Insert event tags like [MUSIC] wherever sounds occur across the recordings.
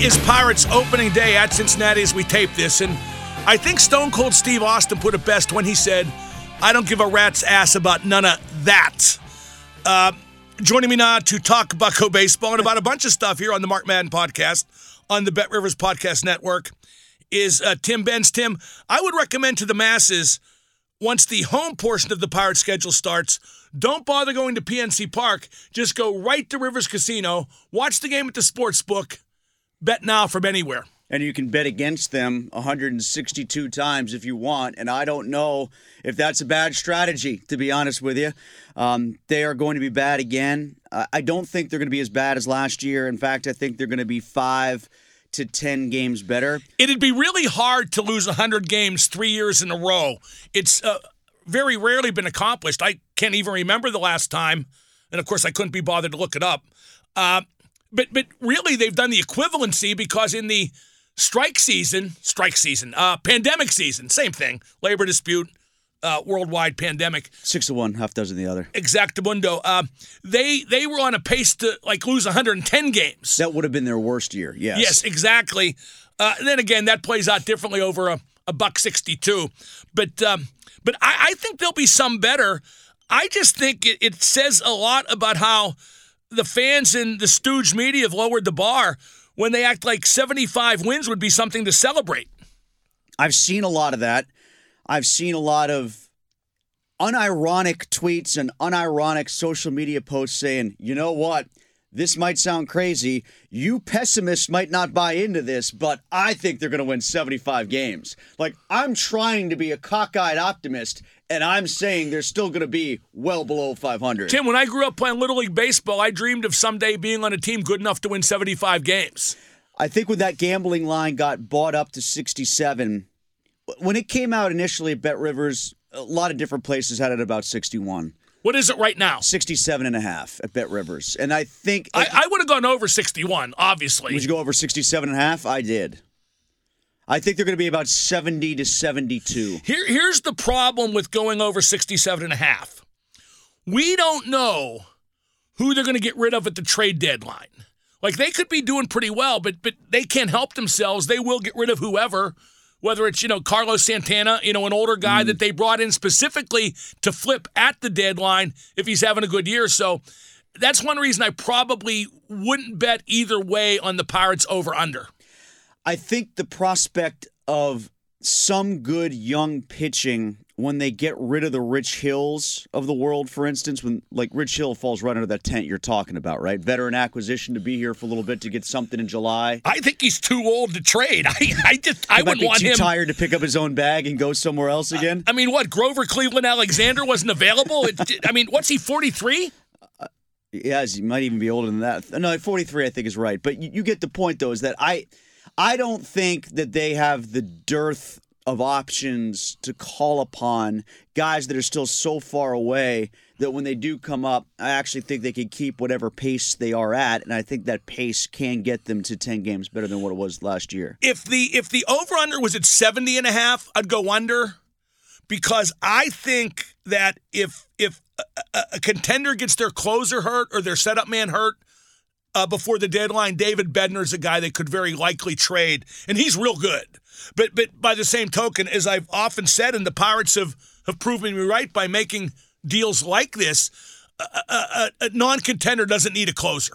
Is Pirates opening day at Cincinnati as we tape this, and I think Stone Cold Steve Austin put it best when he said, I don't give a rat's ass about none of that. Uh, joining me now to talk Bucco baseball and about a bunch of stuff here on the Mark Madden podcast on the Bet Rivers Podcast Network is uh, Tim Benz. Tim, I would recommend to the masses once the home portion of the Pirates schedule starts, don't bother going to PNC Park. Just go right to Rivers Casino, watch the game at the sports book, Bet now from anywhere. And you can bet against them 162 times if you want. And I don't know if that's a bad strategy, to be honest with you. Um, they are going to be bad again. Uh, I don't think they're going to be as bad as last year. In fact, I think they're going to be five to 10 games better. It'd be really hard to lose 100 games three years in a row. It's uh, very rarely been accomplished. I can't even remember the last time. And of course, I couldn't be bothered to look it up. Uh, but but really they've done the equivalency because in the strike season, strike season, uh, pandemic season, same thing, labor dispute, uh, worldwide pandemic. Six to one, half dozen the other. Exactamundo. Uh, they they were on a pace to like lose 110 games. That would have been their worst year. Yes. Yes, exactly. Uh, then again, that plays out differently over a, a buck 62. But um, but I, I think there'll be some better. I just think it, it says a lot about how the fans in the stooge media have lowered the bar when they act like 75 wins would be something to celebrate. I've seen a lot of that. I've seen a lot of unironic tweets and unironic social media posts saying, you know what? This might sound crazy. You pessimists might not buy into this, but I think they're going to win 75 games. Like, I'm trying to be a cockeyed optimist, and I'm saying they're still going to be well below 500. Tim, when I grew up playing Little League Baseball, I dreamed of someday being on a team good enough to win 75 games. I think when that gambling line got bought up to 67, when it came out initially at Bet Rivers, a lot of different places had it about 61. What is it right now? 67 and a half at Bet Rivers. And I think. I, I would have gone over 61, obviously. Would you go over 67 and a half? I did. I think they're going to be about 70 to 72. Here, here's the problem with going over 67 and a half. We don't know who they're going to get rid of at the trade deadline. Like they could be doing pretty well, but but they can't help themselves. They will get rid of whoever whether it's, you know, Carlos Santana, you know, an older guy mm. that they brought in specifically to flip at the deadline if he's having a good year. So that's one reason I probably wouldn't bet either way on the Pirates over under. I think the prospect of some good young pitching when they get rid of the Rich Hills of the world, for instance, when like Rich Hill falls right under that tent you're talking about, right? Veteran acquisition to be here for a little bit to get something in July. I think he's too old to trade. [LAUGHS] I, I just I would want too him tired to pick up his own bag and go somewhere else again. I, I mean, what Grover Cleveland Alexander wasn't available? It, I mean, what's he 43? Uh, yeah, he might even be older than that. No, 43 I think is right. But you, you get the point though is that I I don't think that they have the dearth of options to call upon guys that are still so far away that when they do come up, I actually think they can keep whatever pace they are at, and I think that pace can get them to 10 games better than what it was last year. If the if the over under was at 70 and a half, I'd go under because I think that if if a, a contender gets their closer hurt or their setup man hurt, uh, before the deadline, David Bednar is a guy they could very likely trade, and he's real good. But but by the same token, as I've often said, and the Pirates have have proven me right by making deals like this, a, a, a non-contender doesn't need a closer.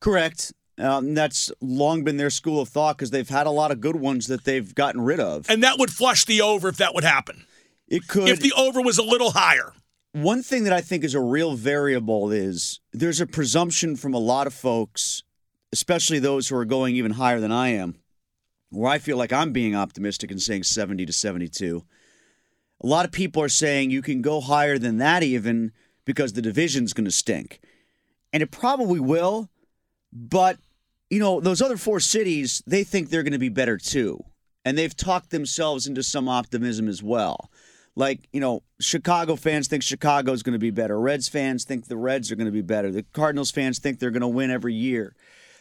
Correct. Um, that's long been their school of thought because they've had a lot of good ones that they've gotten rid of. And that would flush the over if that would happen. It could. If the over was a little higher. One thing that I think is a real variable is there's a presumption from a lot of folks, especially those who are going even higher than I am, where I feel like I'm being optimistic and saying 70 to 72. A lot of people are saying you can go higher than that even because the division's going to stink. And it probably will, but you know, those other four cities, they think they're going to be better too. And they've talked themselves into some optimism as well. Like, you know, Chicago fans think Chicago's going to be better. Reds fans think the Reds are going to be better. The Cardinals fans think they're going to win every year.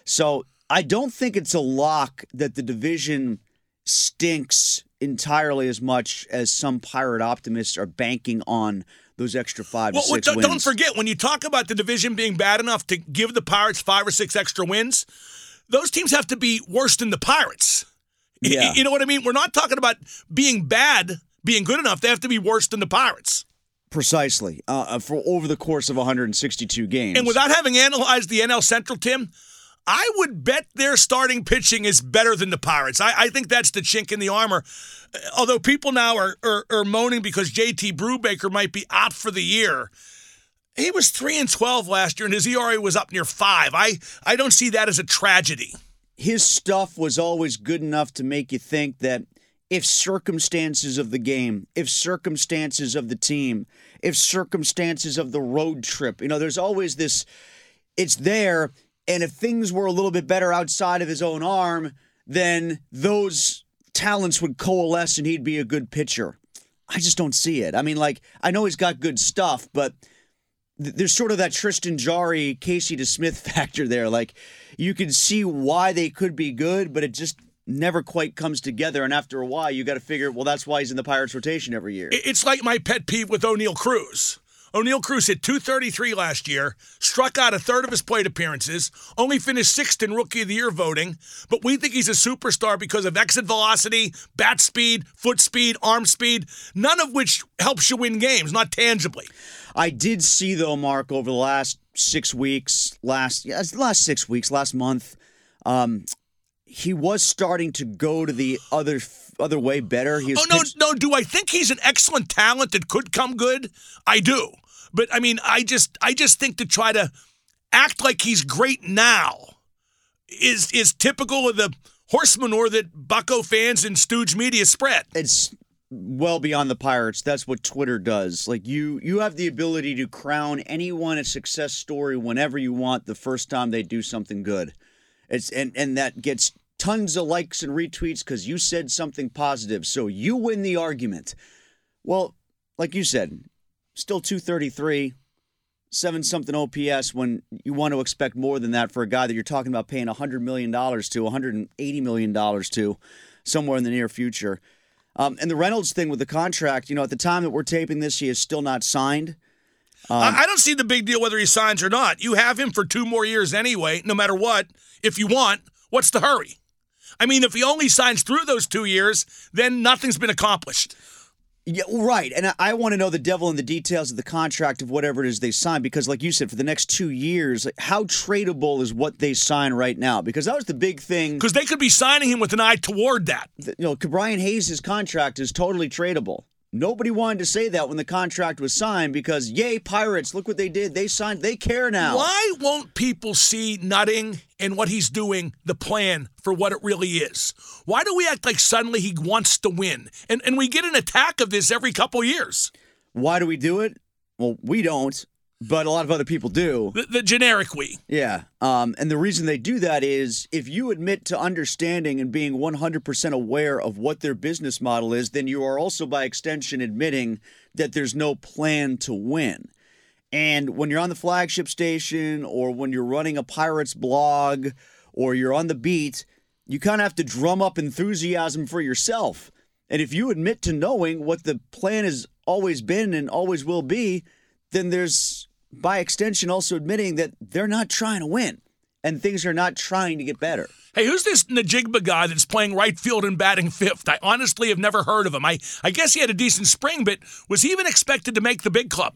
So I don't think it's a lock that the division stinks entirely as much as some pirate optimists are banking on those extra five well, six don't, wins. don't forget, when you talk about the division being bad enough to give the Pirates five or six extra wins, those teams have to be worse than the Pirates. Yeah. You know what I mean? We're not talking about being bad, being good enough. They have to be worse than the Pirates. Precisely. Uh, for over the course of 162 games. And without having analyzed the NL Central, Tim, I would bet their starting pitching is better than the Pirates. I, I think that's the chink in the armor. Uh, although people now are, are, are moaning because JT Brubaker might be out for the year. He was three and twelve last year, and his ERA was up near five. I, I don't see that as a tragedy. his stuff was always good enough to make you think that if circumstances of the game, if circumstances of the team, if circumstances of the road trip, you know, there's always this, it's there. And if things were a little bit better outside of his own arm, then those talents would coalesce and he'd be a good pitcher. I just don't see it. I mean, like, I know he's got good stuff, but th- there's sort of that Tristan Jarry, Casey DeSmith [LAUGHS] factor there. Like, you can see why they could be good, but it just never quite comes together. And after a while, you got to figure, well, that's why he's in the Pirates rotation every year. It's like my pet peeve with Oneil Cruz. Oneil Cruz hit 233 last year, struck out a third of his plate appearances, only finished sixth in Rookie of the Year voting, but we think he's a superstar because of exit velocity, bat speed, foot speed, arm speed, none of which helps you win games, not tangibly. I did see though, Mark, over the last six weeks, last yeah, last six weeks, last month, um, he was starting to go to the other other way better. He Oh no, pitched- no. Do I think he's an excellent talent that could come good? I do, but I mean, I just, I just think to try to act like he's great now is is typical of the horse manure that Bucco fans and Stooge media spread. it's well beyond the pirates. That's what twitter does. Like you you have the ability to crown anyone a success story whenever you want the first time they do something good. It's and and that gets tons of likes and retweets because you said something positive so you win the argument. Well like you said still 233 seven something ops when you want to expect more than that for a guy that you're talking about paying 100 million dollars to 180 million dollars to somewhere in the near future um, and the Reynolds thing with the contract, you know, at the time that we're taping this, he is still not signed. I, I don't see the big deal whether he signs or not. You have him for two more years anyway, no matter what. If you want, what's the hurry? I mean, if he only signs through those two years, then nothing's been accomplished. Yeah, right. And I, I want to know the devil in the details of the contract of whatever it is they sign, because, like you said, for the next two years, like, how tradable is what they sign right now? Because that was the big thing. Because they could be signing him with an eye toward that. You know, Brian Hayes' contract is totally tradable. Nobody wanted to say that when the contract was signed because, yay, Pirates, look what they did. They signed, they care now. Why won't people see Nutting and what he's doing, the plan for what it really is? Why do we act like suddenly he wants to win? And and we get an attack of this every couple years. Why do we do it? Well, we don't, but a lot of other people do. The, the generic we. Yeah. Um, and the reason they do that is if you admit to understanding and being 100% aware of what their business model is, then you are also, by extension, admitting that there's no plan to win. And when you're on the flagship station or when you're running a Pirates blog or you're on the beat, you kind of have to drum up enthusiasm for yourself. And if you admit to knowing what the plan has always been and always will be, then there's, by extension, also admitting that they're not trying to win and things are not trying to get better. Hey, who's this Njigba guy that's playing right field and batting fifth? I honestly have never heard of him. I, I guess he had a decent spring, but was he even expected to make the big club?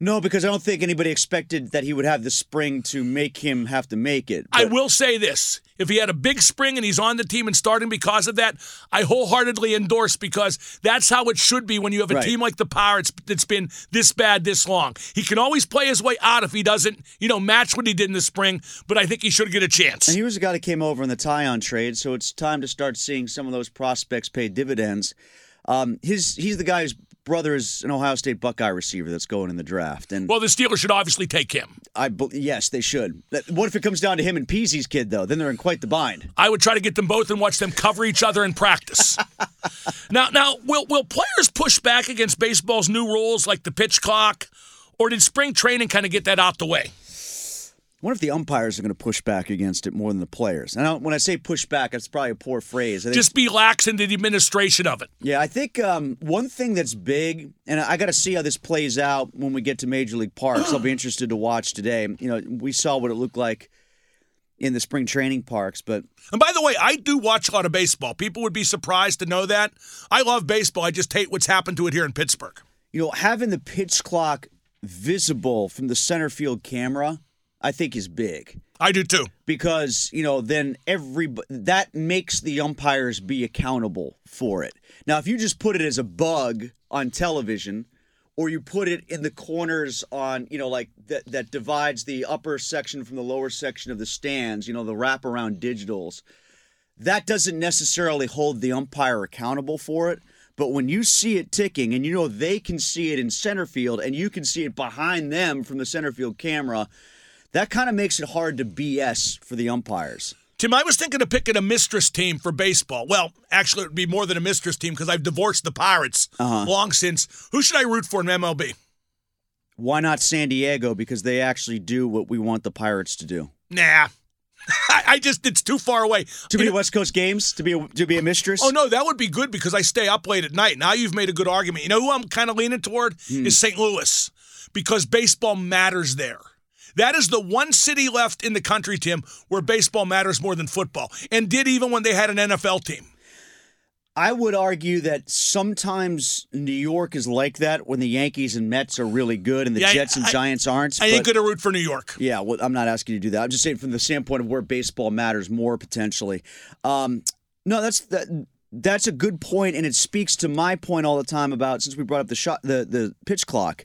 No, because I don't think anybody expected that he would have the spring to make him have to make it. I will say this. If he had a big spring and he's on the team and starting because of that, I wholeheartedly endorse because that's how it should be when you have a Right. team like the Pirates that's been this bad this long. He can always play his way out if he doesn't, you know, match what he did in the spring, but I think he should get a chance. And he was the guy that came over in the Taillon trade, so it's time to start seeing some of those prospects pay dividends. Um, his he's the guy whose brother is an Ohio State Buckeye receiver that's going in the draft, and Well, the Steelers should obviously take him. I yes they should. What if it comes down to him and Peezy's kid though? Then they're in quite the bind. I would try to get them both and watch them cover each other in practice. [LAUGHS] now, now, will will players push back against baseball's new rules like the pitch clock, or did spring training kind of get that out the way? I wonder if the umpires are going to push back against it more than the players. And I when I say push back, that's probably a poor phrase. I think Just be lax in the administration of it. Yeah, I think um, one thing that's big, and I got to see how this plays out when we get to Major League Parks. I'll be [GASPS] interested to watch today. You know, we saw what it looked like in the spring training parks, but And by the way, I do watch a lot of baseball. People would be surprised to know that. I love baseball. I just hate what's happened to it here in Pittsburgh. you know, having the pitch clock visible from the center field camera, I think is big I do too. because you know then every that makes the umpires be accountable for it. Now, if you just put it as a bug on television, or you put it in the corners on you know like that that divides the upper section from the lower section of the stands, you know the wraparound digitals, that doesn't necessarily hold the umpire accountable for it. But when you see it ticking and you know they can see it in center field and you can see it behind them from the center field camera, that kind of makes it hard to BS for the umpires. Tim, I was thinking of picking a mistress team for baseball. Well, actually, it would be more than a mistress team because I've divorced the Pirates uh-huh. long since. Who should I root for in MLB? Why not San Diego? Because they actually do what we want the Pirates to do. Nah. [LAUGHS] I, just, it's too far away. Too many West Coast games to be a, to be a mistress. Oh, no, that would be good because I stay up late at night. Now you've made a good argument. You know who I'm kind of leaning toward? Hmm. Is St. Louis because baseball matters there. That is the one city left in the country, Tim, where baseball matters more than football, and did even when they had an NFL team. I would argue that sometimes New York is like that when the Yankees and Mets are really good and the Yeah, Jets and I- Giants aren't. I ain't going to root for New York. Yeah, well, I'm not asking you to do that. I'm just saying from the standpoint of where baseball matters more potentially. Um, no, that's that. That's a good point, and it speaks to my point all the time about since we brought up the shot, the the pitch clock.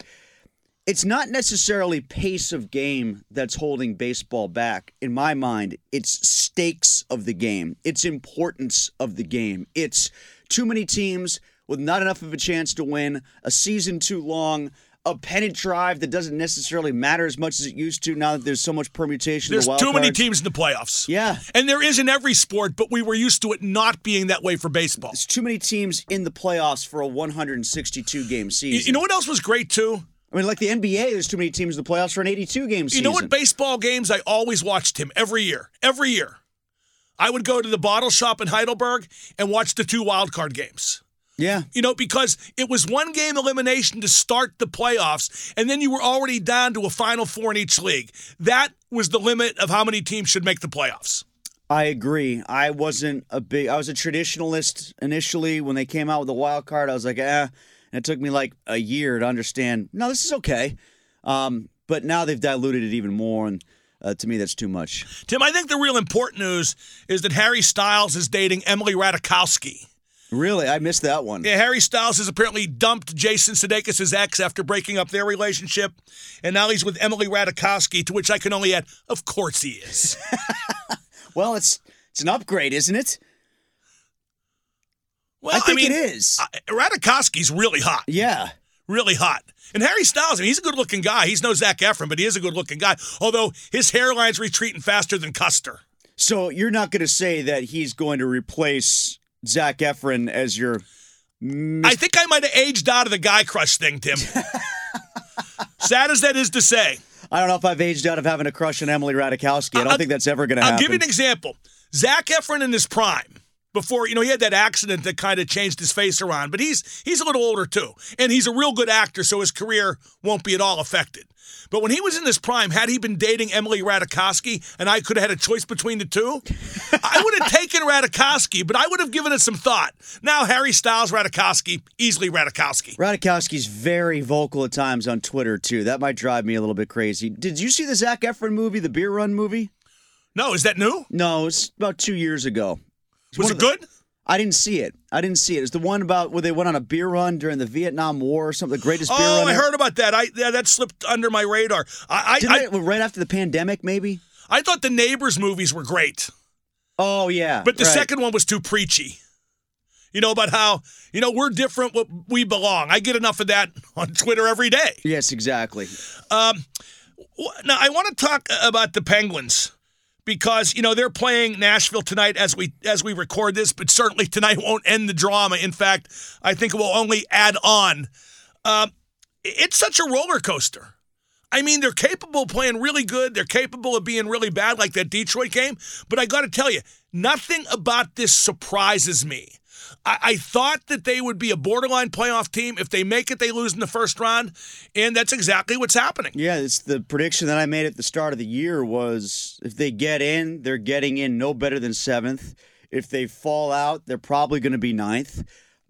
It's not necessarily pace of game that's holding baseball back. In my mind, it's stakes of the game. It's importance of the game. It's too many teams with not enough of a chance to win, a season too long, a pennant drive that doesn't necessarily matter as much as it used to now that there's so much permutation. There's the too many teams in the playoffs. Yeah. And there is in every sport, but we were used to it not being that way for baseball. There's too many teams in the playoffs for a 162 game season. you know what else was great too? I mean, like the NBA, there's too many teams in the playoffs for an 82 game season. You know what baseball games I always watched him every year. Every year. I would go to the bottle shop in Heidelberg and watch the two wild card games. Yeah. You know, because it was one game elimination to start the playoffs, and then you were already down to a final four in each league. That was the limit of how many teams should make the playoffs. I agree. I wasn't a big. I was a traditionalist initially when they came out with the wild card. I was like, eh. And it took me like a year to understand. No, this is okay. Um, but now they've diluted it even more, and uh, to me, that's too much. Tim, I think the real important news is that Harry Styles is dating Emily Ratajkowski. Really, I missed that one. Yeah, Harry Styles has apparently dumped Jason Sudeikis' ex after breaking up their relationship, and now he's with Emily Ratajkowski. To which I can only add, of course he is. [LAUGHS] Well, it's it's an upgrade, isn't it? Well, I think mean, it is. Ratajkowski's really hot, Yeah. really hot. And Harry Styles, I mean, he's a good-looking guy. He's no Zac Efron, but he is a good-looking guy. Although his hairline's retreating faster than Custer. So you're not going to say that he's going to replace Zac Efron as your I think I might have aged out of the guy crush thing, Tim. [LAUGHS] Sad as that is to say. I don't know if I've aged out of having a crush on Emily Ratajkowski. I don't I'll- think that's ever going to happen. I'll give you an example. Zac Efron in his prime. Before you know he had that accident that kind of changed his face around. But he's he's a little older too, and he's a real good actor, so his career won't be at all affected. But when he was in his prime, had he been dating Emily Ratajkowski, and I could have had a choice between the two, I would have [LAUGHS] taken Ratajkowski, but I would have given it some thought. Now Harry Styles, Ratajkowski, easily Ratajkowski. Ratajkowski's very vocal at times on Twitter too. That might drive me a little bit crazy. Did you see the Zac Efron movie, the Beer Run movie? No, is that new? No, it's about two years ago. Was it the- good? I didn't see it. I didn't see it. It's the one about where they went on a beer run during the Vietnam War or something. The greatest beer Oh. I ever. heard about that. I yeah, that slipped under my radar. I I, it, right after the pandemic, maybe? I, I thought the Neighbors movies were great, Oh yeah. but the right. second one was too preachy. You know about how you know we're different, we belong. I get enough of that on Twitter every day. Yes, exactly. Um, now I want to talk about the Penguins because you know they're playing Nashville tonight as we as we record this, but certainly tonight won't end the drama. In fact, I think it will only add on. Um, it's such a roller coaster. I mean, they're capable of playing really good. They're capable of being really bad, like that Detroit game. But I got to tell you, nothing about this surprises me. I, I thought that they would be a borderline playoff team. If they make it, they lose in the first round, and that's exactly what's happening. Yeah, it's the prediction that I made at the start of the year was if they get in, they're getting in no better than seventh. If they fall out, they're probably going to be ninth.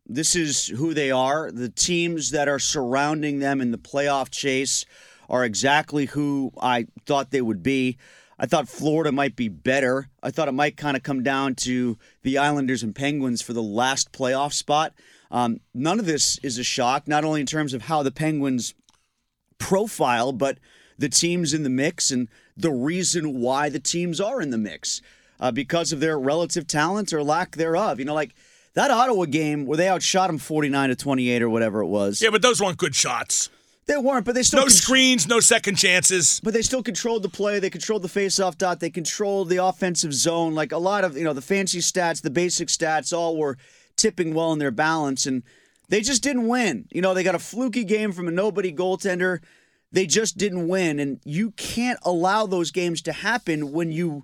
This is who they are. The teams that are surrounding them in the playoff chase are exactly who I thought they would be. I thought Florida might be better. I thought it might kind of come down to the Islanders and Penguins for the last playoff spot. Um, none of this is a shock, not only in terms of how the Penguins profile, but the teams in the mix and the reason why the teams are in the mix uh, because of their relative talent or lack thereof. You know, like that Ottawa game where they outshot them 49 to 28 or whatever it was. Yeah, but those weren't good shots. They weren't, but they still No con- screens, no second chances. but they still controlled the play. They controlled the faceoff dot. They controlled the offensive zone. Like a lot of you know the fancy stats, the basic stats, all were tipping well in their balance, and they just didn't win. You know they got a fluky game from a nobody goaltender. They just didn't win, and you can't allow those games to happen when you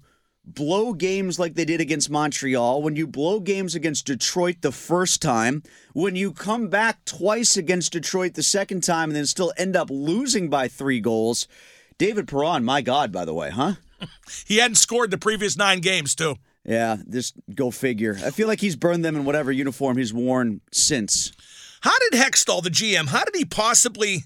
blow games like they did against Montreal, when you blow games against Detroit the first time, when you come back twice against Detroit the second time and then still end up losing by three goals. David Perron, my God, by the way, huh? [LAUGHS] He hadn't scored the previous nine games, too. Yeah, just go figure. I feel like he's burned them in whatever uniform he's worn since. How did Hextall, the GM, how did he possibly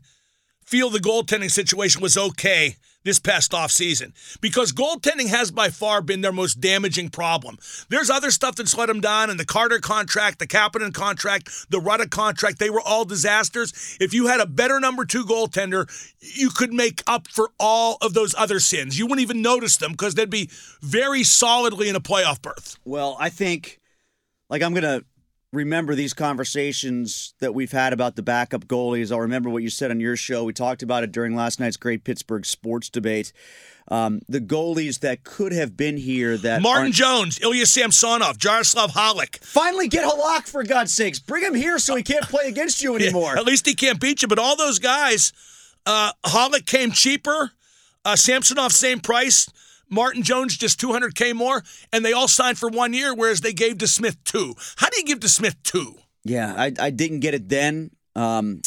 feel the goaltending situation was okay this past offseason? Because goaltending has by far been their most damaging problem. There's other stuff that's let them down, and the Carter contract, the Kapanen contract, the Rudda contract, they were all disasters. If you had a better number two goaltender, you could make up for all of those other sins. You wouldn't even notice them because they'd be very solidly in a playoff berth. Well, I think, like, I'm going to remember these conversations that we've had about the backup goalies. I'll remember what you said on your show. We talked about it during last night's great Pittsburgh sports debate. Um, the goalies that could have been here that Martin Jones, Ilya Samsonov, Jaroslav Halak. finally get Halak for God's sakes. Bring him here so he can't play against you [LAUGHS] anymore. Yeah, at least he can't beat you. But all those guys, uh, Halak came cheaper, uh, Samsonov same price, Martin Jones just 200k more, and they all signed for one year, whereas they gave DeSmith two. How do you give DeSmith two? Yeah, I, I didn't get it then. Um,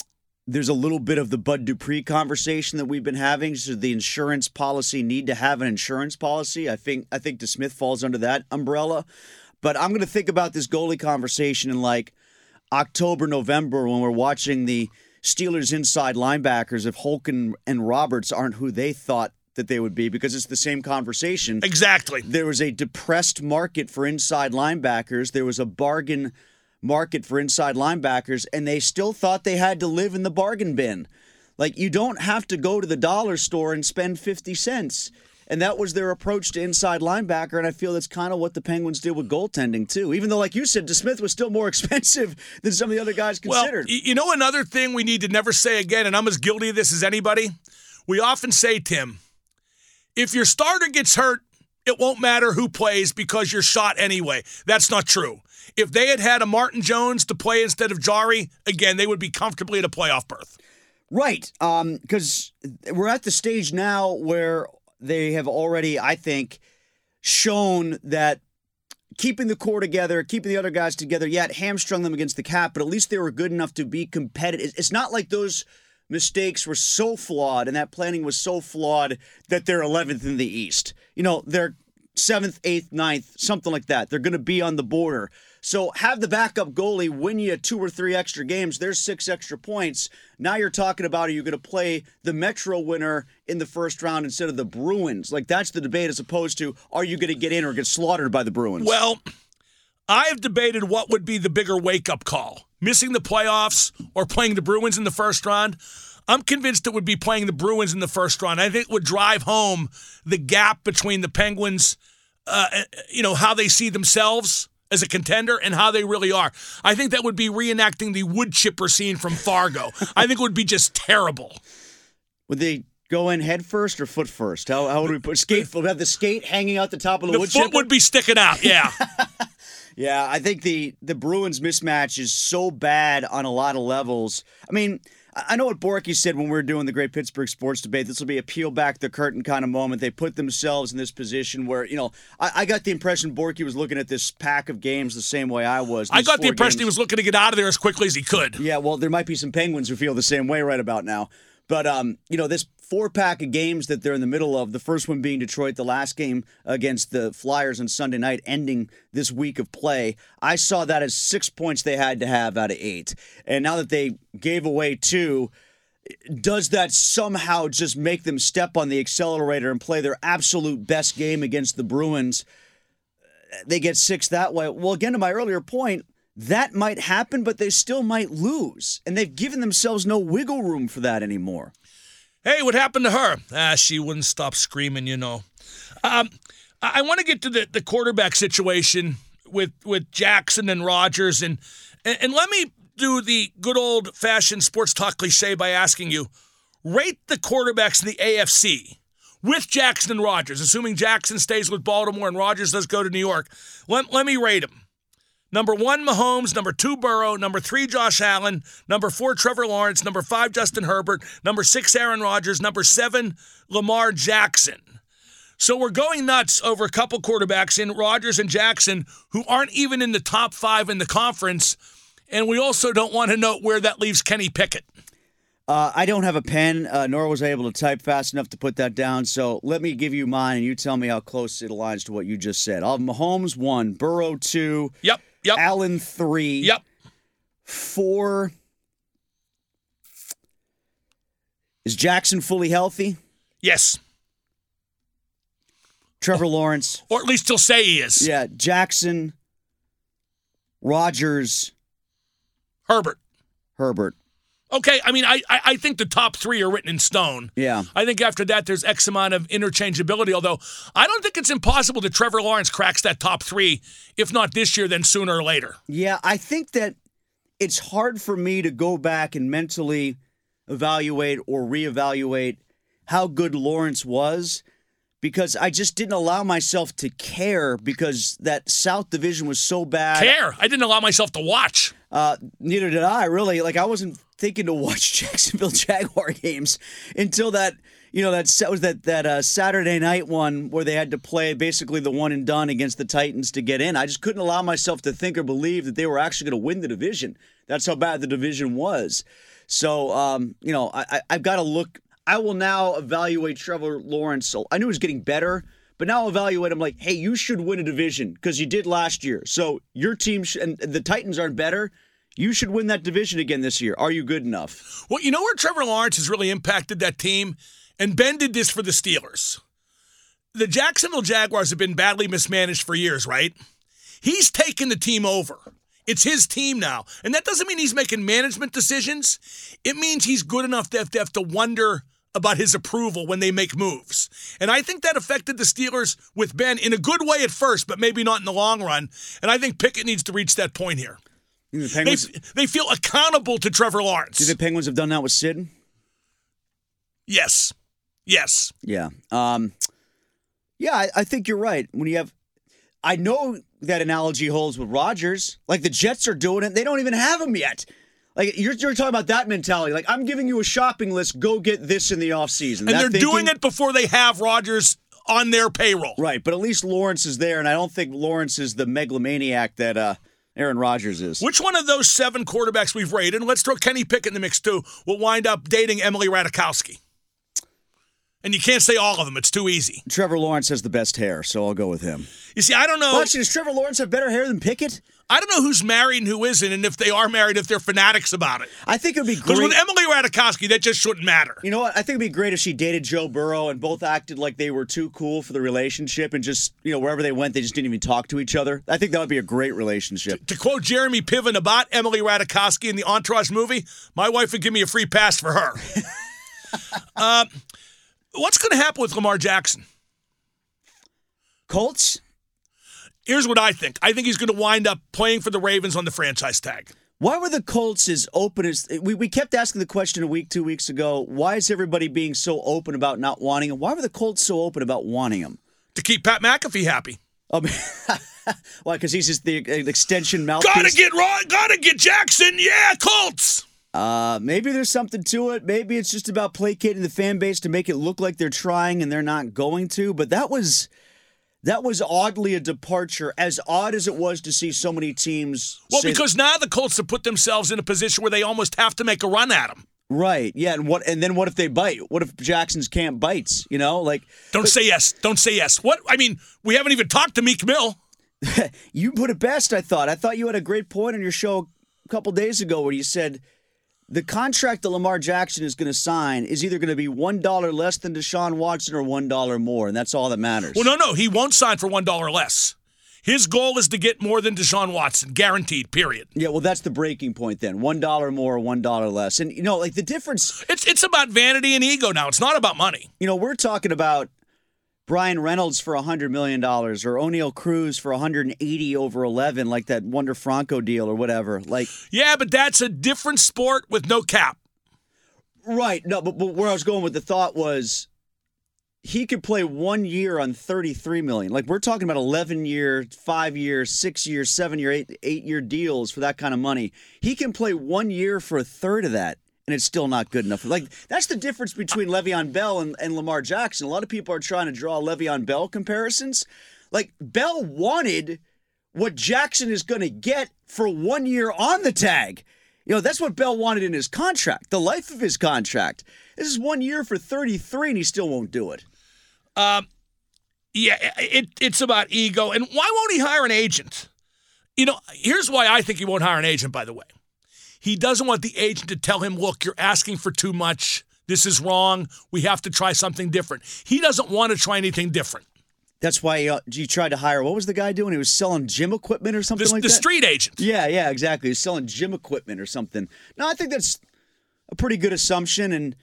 there's a little bit of the Bud Dupree conversation that we've been having. Should the insurance policy need to have an insurance policy? I think I think DeSmith falls under that umbrella. But I'm going to think about this goalie conversation in like October, November when we're watching the Steelers inside linebackers if Holcomb and Roberts aren't who they thought that they would be because it's the same conversation Exactly. there was a depressed market for inside linebackers. There was a bargain market for inside linebackers, and they still thought they had to live in the bargain bin. Like, you don't have to go to the dollar store and spend 50 cents. And that was their approach to inside linebacker, and I feel that's kind of what the Penguins did with goaltending too. Even though, like you said, DeSmith was still more [LAUGHS] expensive than some of the other guys considered. Well, you know another thing we need to never say again, and I'm as guilty of this as anybody. We often say, Tim, if your starter gets hurt, it won't matter who plays because you're shot anyway. That's not true. If they had had a Martin Jones to play instead of Jarry, again, they would be comfortably at a playoff berth. Right. Um, because we're at the stage now where they have already, I think, shown that keeping the core together, keeping the other guys together. Yeah, it hamstrung them against the cap, but at least they were good enough to be competitive. It's not like those mistakes were so flawed and that planning was so flawed that they're 11th in the East. You know, they're seventh, eighth, ninth, something like that. They're going to be on the border. So have the backup goalie win you two or three extra games. There's six extra points. Now you're talking about are you going to play the Metro winner in the first round instead of the Bruins? Like that's the debate as opposed to are you going to get in or get slaughtered by the Bruins? Well, I've debated what would be the bigger wake up call missing the playoffs or playing the Bruins in the first round. I'm convinced it would be playing the Bruins in the first round. I think it would drive home the gap between the Penguins, uh, you know, how they see themselves as a contender and how they really are. I think that would be reenacting the wood chipper scene from Fargo. I think it would be just terrible. Would they go in head first or foot first? How, how would we put skate? Would have the skate hanging out the top of the, the wood foot chipper? would be sticking out. Yeah. [LAUGHS] yeah, I think the the Bruins mismatch is so bad on a lot of levels. I mean. I know what Borky said when we were doing the Great Pittsburgh Sports Debate. This will be a peel back the curtain kind of moment. They put themselves in this position where, you know, I, I got the impression Borky was looking at this pack of games the same way I was. I got the impression games. he was looking to get out of there as quickly as he could. Yeah, well, there might be some Penguins who feel the same way right about now. But um, you know, this four pack of games that they're in the middle of, the first one being Detroit, the last game against the Flyers on Sunday night, ending this week of play. I saw that as six points they had to have out of eight. And now that they gave away two, does that somehow just make them step on the accelerator and play their absolute best game against the Bruins? They get six that way. Well, again, to my earlier point, that might happen, but they still might lose. And they've given themselves no wiggle room for that anymore. Hey, what happened to her? Ah, she wouldn't stop screaming, you know. Um, I want to get to the, the quarterback situation with with Jackson and Rodgers, and, and and let me do the good old fashioned sports talk cliche by asking you rate the quarterbacks in the AFC with Jackson and Rodgers, assuming Jackson stays with Baltimore and Rodgers does go to New York. Let, let me rate them. Number one, Mahomes. Number two, Burrow. Number three, Josh Allen. Number four, Trevor Lawrence. Number five, Justin Herbert. Number six, Aaron Rodgers. Number seven, Lamar Jackson. So we're going nuts over a couple quarterbacks in Rodgers and Jackson who aren't even in the top five in the conference. And we also don't want to note where that leaves Kenny Pickett. Uh, I don't have a pen, uh, nor was I able to type fast enough to put that down. So let me give you mine, and you tell me how close it aligns to what you just said. I'll have Mahomes one, Burrow two, Yep. Yep. Allen three, Yep. four. Is Jackson fully healthy? Yes. Trevor Lawrence, [LAUGHS] Or at least he'll say he is. yeah, Jackson, Rodgers, Herbert. Herbert. Okay, I mean, I, I think the top three are written in stone. Yeah. I think after that, there's X amount of interchangeability. Although I don't think it's impossible that Trevor Lawrence cracks that top three, if not this year, then sooner or later. Yeah, I think that it's hard for me to go back and mentally evaluate or reevaluate how good Lawrence was because I just didn't allow myself to care because that South Division was so bad. Care. I didn't allow myself to watch. Uh, neither did I really. Like I wasn't thinking to watch [LAUGHS] Jacksonville Jaguar games until that you know that was that that uh, Saturday night one where they had to play basically the one and done against the Titans to get in. I just couldn't allow myself to think or believe that they were actually going to win the division. That's how bad the division was. So um, you know I, I I've got to look. I will now evaluate Trevor Lawrence. So I knew he was getting better. But now I'll evaluate him like, hey, you should win a division because you did last year. So your team sh- and the Titans aren't better. You should win that division again this year. Are you good enough? Well, you know where Trevor Lawrence has really impacted that team? And Ben did this for the Steelers. The Jacksonville Jaguars have been badly mismanaged for years, right? He's taken the team over. It's his team now. And that doesn't mean he's making management decisions. It means he's good enough to have to, wonder about his approval when they make moves. And I think that affected the Steelers with Ben in a good way at first, but maybe not in the long run. And I think Pickett needs to reach that point here. The They, Penguins, they feel accountable to Trevor Lawrence. do the Penguins have done that with Sid? Yes. Yes. Yeah. Um, yeah, I, I think you're right. When you have, I know that analogy holds with Rodgers. Like the Jets are doing it. They don't even have him yet. Like you're, you're talking about that mentality. Like I'm giving you a shopping list. Go get this in the offseason. And they're doing it before they have Rodgers on their payroll. Right, but at least Lawrence is there, and I don't think Lawrence is the megalomaniac that uh, Aaron Rodgers is. Which one of those seven quarterbacks we've rated, and let's throw Kenny Pickett in the mix too, will wind up dating Emily Ratajkowski? And you can't say all of them; it's too easy. Trevor Lawrence has the best hair, so I'll go with him. You see, I don't know. Well, actually, does Trevor Lawrence have better hair than Pickett? I don't know who's married and who isn't, and if they are married, if they're fanatics about it. I think it would be great. Because with Emily Ratajkowski, that just shouldn't matter. you know what? I think it'd be great if she dated Joe Burrow and both acted like they were too cool for the relationship and just, you know, wherever they went, they just didn't even talk to each other. I think that would be a great relationship. To quote Jeremy Piven about Emily Ratajkowski in the Entourage movie, my wife would give me a free pass for her. [LAUGHS] uh, what's going to happen with Lamar Jackson? Colts? Here's what I think. I think he's going to wind up playing for the Ravens on the franchise tag. Why were the Colts as open as we, we kept asking the question a week, two weeks ago? Why is everybody being so open about not wanting him? Why were the Colts so open about wanting him? To keep Pat McAfee happy. Um, [LAUGHS] why? Because he's just the uh, extension mouthpiece. Gotta get Ron, gotta get Jackson. Yeah, Colts. Uh, maybe there's something to it. Maybe it's just about placating the fan base to make it look like they're trying and they're not going to. But that was that was oddly a departure. As odd as it was to see so many teams. Well, because now the Colts have put themselves in a position where they almost have to make a run at him. right, yeah, and what? And then what if they bite? What if Jackson's camp bites? You know, like Don't say yes. Don't say yes. What? I mean, we haven't even talked to Meek Mill. [LAUGHS] you put it best. I thought. I thought you had a great point on your show a couple days ago where you said. The contract that Lamar Jackson is going to sign is either going to be one dollar less than Deshaun Watson or one dollar more, and that's all that matters. Well, no, no, he won't sign for one dollar less. His goal is to get more than Deshaun Watson, guaranteed. Period. Yeah, well, that's the breaking point then. One dollar more, one dollar less, and you know, like the difference. It's it's about vanity and ego now. It's not about money. You know, we're talking about Bryan Reynolds for hundred million dollars, or Oneil Cruz for 180 over 11, like that Wander Franco deal or whatever. Like, Yeah, but that's a different sport with no cap. right? No, but, but where I was going with the thought was. He could play one year on 33 million. Like we're talking about 11 year, five year, six year, seven year, eight, eight year deals for that kind of money. He can play one year for a third of that. And it's still not good enough. Like that's the difference between Le'Veon Bell and, and Lamar Jackson. A lot of people are trying to draw Le'Veon Bell comparisons. Like Bell wanted what Jackson is going to get for one year on the tag. You know, that's what Bell wanted in his contract, the life of his contract. This is one year for 33 and he still won't do it. Um, Yeah, it, it's about ego. And why won't he hire an agent? You know, here's why I think he won't hire an agent, by the way. He doesn't want the agent to tell him, look, you're asking for too much. This is wrong. We have to try something different. He doesn't want to try anything different. That's why uh, you tried to hire. What was the guy doing? He was selling gym equipment or something The, like the that. street agent. Yeah, yeah, exactly. He's selling gym equipment or something. No, I think that's a pretty good assumption, and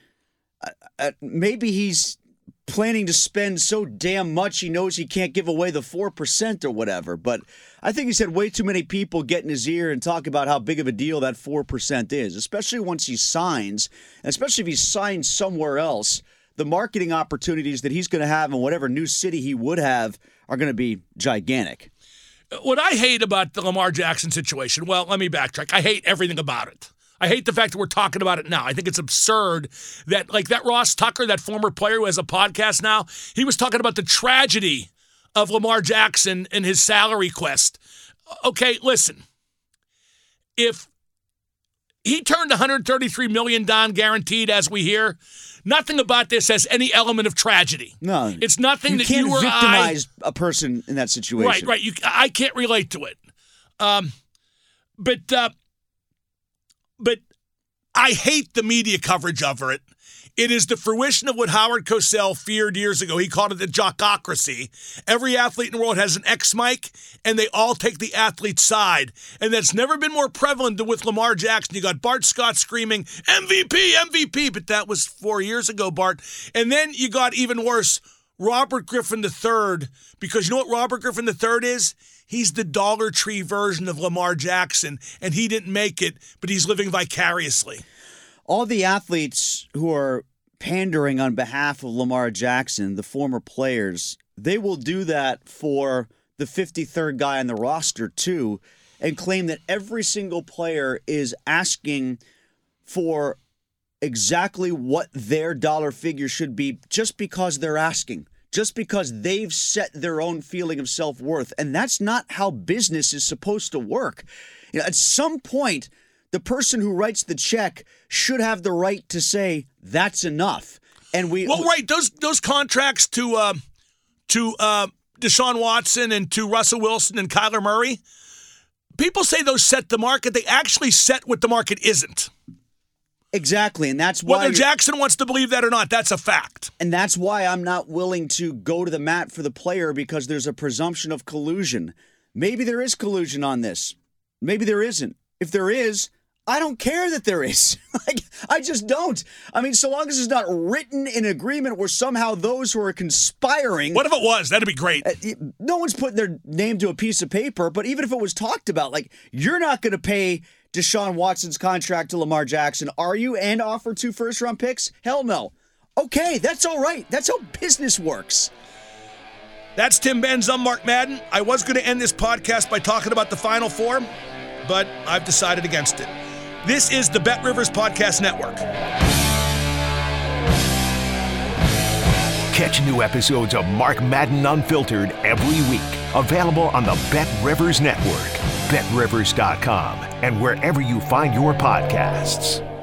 uh, uh, maybe he's planning to spend so damn much he knows he can't give away the four percent or whatever. But I think he's had way too many people get in his ear and talk about how big of a deal that four percent is, especially once he signs, especially if he signs somewhere else. The marketing opportunities that he's going to have in whatever new city he would have are going to be gigantic. What I hate about the Lamar Jackson situation, well, let me backtrack. I hate everything about it. I hate the fact that we're talking about it now. I think it's absurd that, like that Ross Tucker, that former player who has a podcast now, he was talking about the tragedy of Lamar Jackson and his salary quest. Okay, listen. If he turned 133 million down guaranteed, as we hear, nothing about this has any element of tragedy. No, it's nothing you that you or victimize a person in that situation. Right, right. You, I can't relate to it. Um, but uh, but I hate the media coverage of it. It is the fruition of what Howard Cosell feared years ago. He called it the jockocracy. Every athlete in the world has an ex mic, and they all take the athlete's side. And that's never been more prevalent than with Lamar Jackson. You got Bart Scott screaming, MVP, MVP, but that was four years ago, Bart. And then you got even worse, Robert Griffin III, because you know what Robert Griffin III is? He's the Dollar Tree version of Lamar Jackson, and he didn't make it, but he's living vicariously. All the athletes who are pandering on behalf of Lamar Jackson, the former players, they will do that for the 53rd guy on the roster, too, and claim that every single player is asking for exactly what their dollar figure should be just because they're asking just because they've set their own feeling of self worth. And that's not how business is supposed to work. You know, at some point, the person who writes the check should have the right to say, that's enough. And we. Well, right. Those, those contracts to, uh, to uh, Deshaun Watson and to Russell Wilson and Kyler Murray, people say those set the market. They actually set what the market isn't. Exactly, and that's why whether Jackson wants to believe that or not, that's a fact. And that's why I'm not willing to go to the mat for the player because there's a presumption of collusion. Maybe there is collusion on this. Maybe there isn't. If there is, I don't care that there is. [LAUGHS] like I just don't. I mean, so long as it's not written in agreement where somehow those who are conspiring. What if it was? That'd be great. Uh, no one's putting their name to a piece of paper, but even if it was talked about, like you're not going to pay Deshaun Watson's contract to Lamar Jackson, are you? And offer two first round picks? Hell no. Okay, that's all right. That's how business works. That's Tim Benz. I'm Mark Madden. I was going to end this podcast by talking about the Final Four, but I've decided against it. This is the Bet Rivers Podcast Network. Catch new episodes of Mark Madden Unfiltered every week. Available on the Bet Rivers Network, betrivers.com, and wherever you find your podcasts.